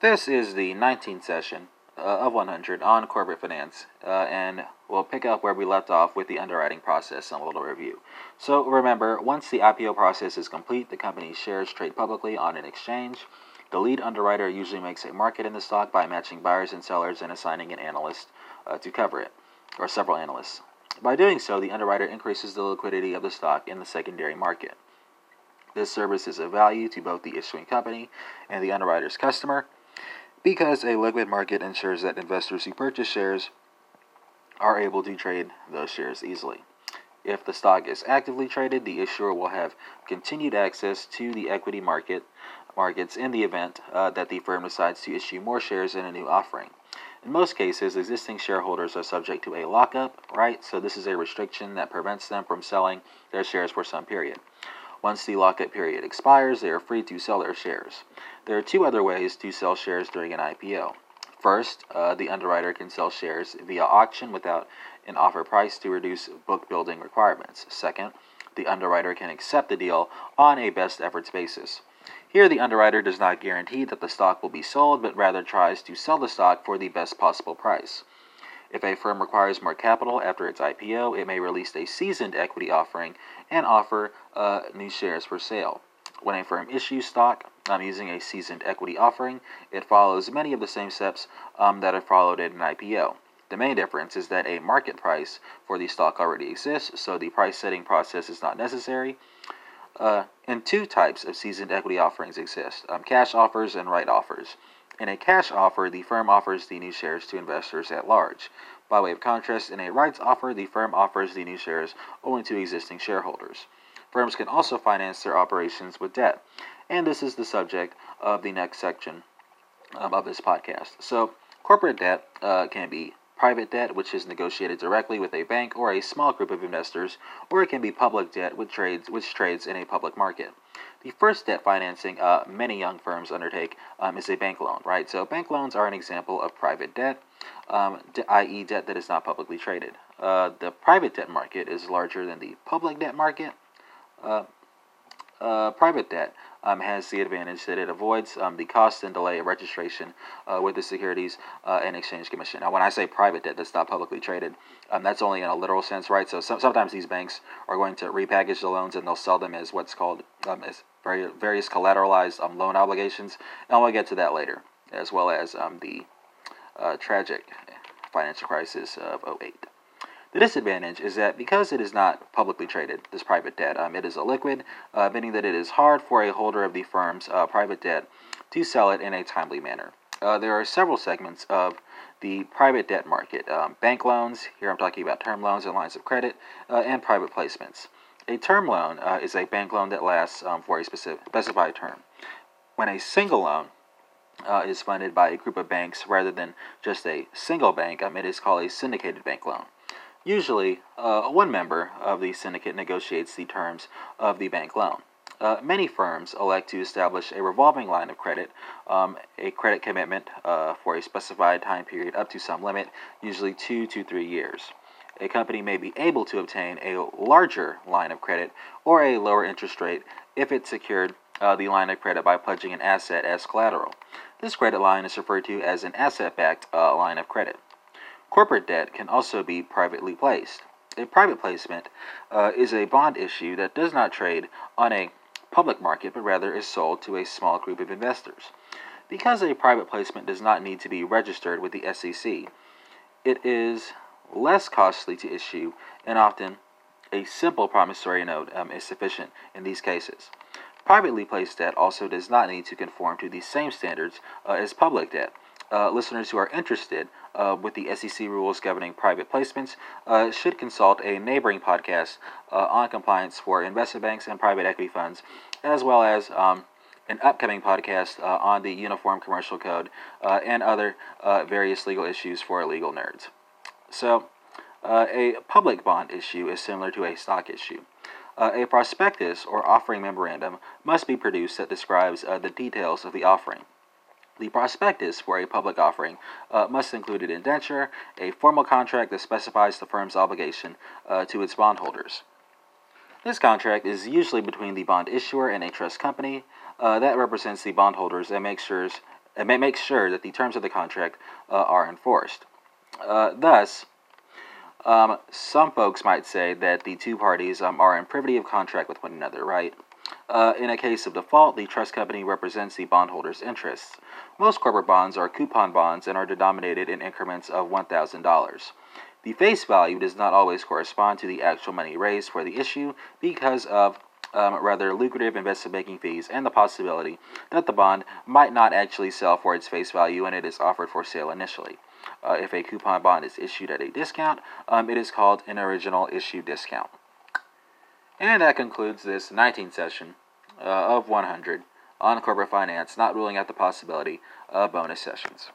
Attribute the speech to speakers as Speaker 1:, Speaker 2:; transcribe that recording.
Speaker 1: This is the 19th session uh, of 100 on corporate finance, uh, and we'll pick up where we left off with the underwriting process and a little review. So remember, once the IPO process is complete, the company's shares trade publicly on an exchange. The lead underwriter usually makes a market in the stock by matching buyers and sellers and assigning an analyst uh, to cover it, or several analysts. By doing so, the underwriter increases the liquidity of the stock in the secondary market. This service is of value to both the issuing company and the underwriter's customer because a liquid market ensures that investors who purchase shares are able to trade those shares easily. If the stock is actively traded, the issuer will have continued access to the equity market markets in the event uh, that the firm decides to issue more shares in a new offering. In most cases, existing shareholders are subject to a lockup, right? So this is a restriction that prevents them from selling their shares for some period. Once the lockup period expires, they are free to sell their shares. There are two other ways to sell shares during an IPO. First, uh, the underwriter can sell shares via auction without an offer price to reduce book building requirements. Second, the underwriter can accept the deal on a best efforts basis. Here, the underwriter does not guarantee that the stock will be sold, but rather tries to sell the stock for the best possible price. If a firm requires more capital after its IPO, it may release a seasoned equity offering and offer uh, new shares for sale. When a firm issues stock um, using a seasoned equity offering, it follows many of the same steps um, that are followed in an IPO. The main difference is that a market price for the stock already exists, so the price setting process is not necessary. Uh, and two types of seasoned equity offerings exist um, cash offers and right offers. In a cash offer, the firm offers the new shares to investors at large. By way of contrast, in a rights offer, the firm offers the new shares only to existing shareholders. Firms can also finance their operations with debt, and this is the subject of the next section of this podcast. So, corporate debt uh, can be private debt, which is negotiated directly with a bank or a small group of investors, or it can be public debt, which trades, which trades in a public market. The first debt financing uh, many young firms undertake um, is a bank loan, right? So bank loans are an example of private debt, um, i.e., debt that is not publicly traded. Uh, the private debt market is larger than the public debt market. Uh, uh private debt um, has the advantage that it avoids um, the cost and delay of registration uh, with the Securities uh, and Exchange Commission. Now, when I say private debt that's not publicly traded, um, that's only in a literal sense, right? So, so, sometimes these banks are going to repackage the loans and they'll sell them as what's called um, as very, various collateralized um, loan obligations, and we'll get to that later, as well as um, the uh, tragic financial crisis of 08. The disadvantage is that because it is not publicly traded, this private debt, um, it is illiquid, uh, meaning that it is hard for a holder of the firm's uh, private debt to sell it in a timely manner. Uh, there are several segments of the private debt market um, bank loans, here I'm talking about term loans and lines of credit, uh, and private placements. A term loan uh, is a bank loan that lasts um, for a specific, specified term. When a single loan uh, is funded by a group of banks rather than just a single bank, um, it is called a syndicated bank loan. Usually, uh, one member of the syndicate negotiates the terms of the bank loan. Uh, many firms elect to establish a revolving line of credit, um, a credit commitment uh, for a specified time period up to some limit, usually two to three years. A company may be able to obtain a larger line of credit or a lower interest rate if it secured uh, the line of credit by pledging an asset as collateral. This credit line is referred to as an asset backed uh, line of credit. Corporate debt can also be privately placed. A private placement uh, is a bond issue that does not trade on a public market but rather is sold to a small group of investors. Because a private placement does not need to be registered with the SEC, it is less costly to issue and often a simple promissory note um, is sufficient in these cases. Privately placed debt also does not need to conform to the same standards uh, as public debt, uh, listeners who are interested uh, with the SEC rules governing private placements uh, should consult a neighboring podcast uh, on compliance for investment banks and private equity funds, as well as um, an upcoming podcast uh, on the Uniform Commercial Code uh, and other various legal issues for legal nerds. So, a public bond issue is similar to a stock issue. Uh, a prospectus or offering memorandum must be produced that describes uh, the details of the offering. The prospectus for a public offering uh, must include an indenture, a formal contract that specifies the firm's obligation uh, to its bondholders. This contract is usually between the bond issuer and a trust company uh, that represents the bondholders and makes sure and sure that the terms of the contract uh, are enforced. Uh, thus, um, some folks might say that the two parties um, are in privity of contract with one another, right? Uh, in a case of default, the trust company represents the bondholder's interests. Most corporate bonds are coupon bonds and are denominated in increments of $1,000. The face value does not always correspond to the actual money raised for the issue because of um, rather lucrative investment banking fees and the possibility that the bond might not actually sell for its face value when it is offered for sale initially. Uh, if a coupon bond is issued at a discount, um, it is called an original issue discount. And that concludes this 19th session uh, of 100 on corporate finance, not ruling out the possibility of bonus sessions.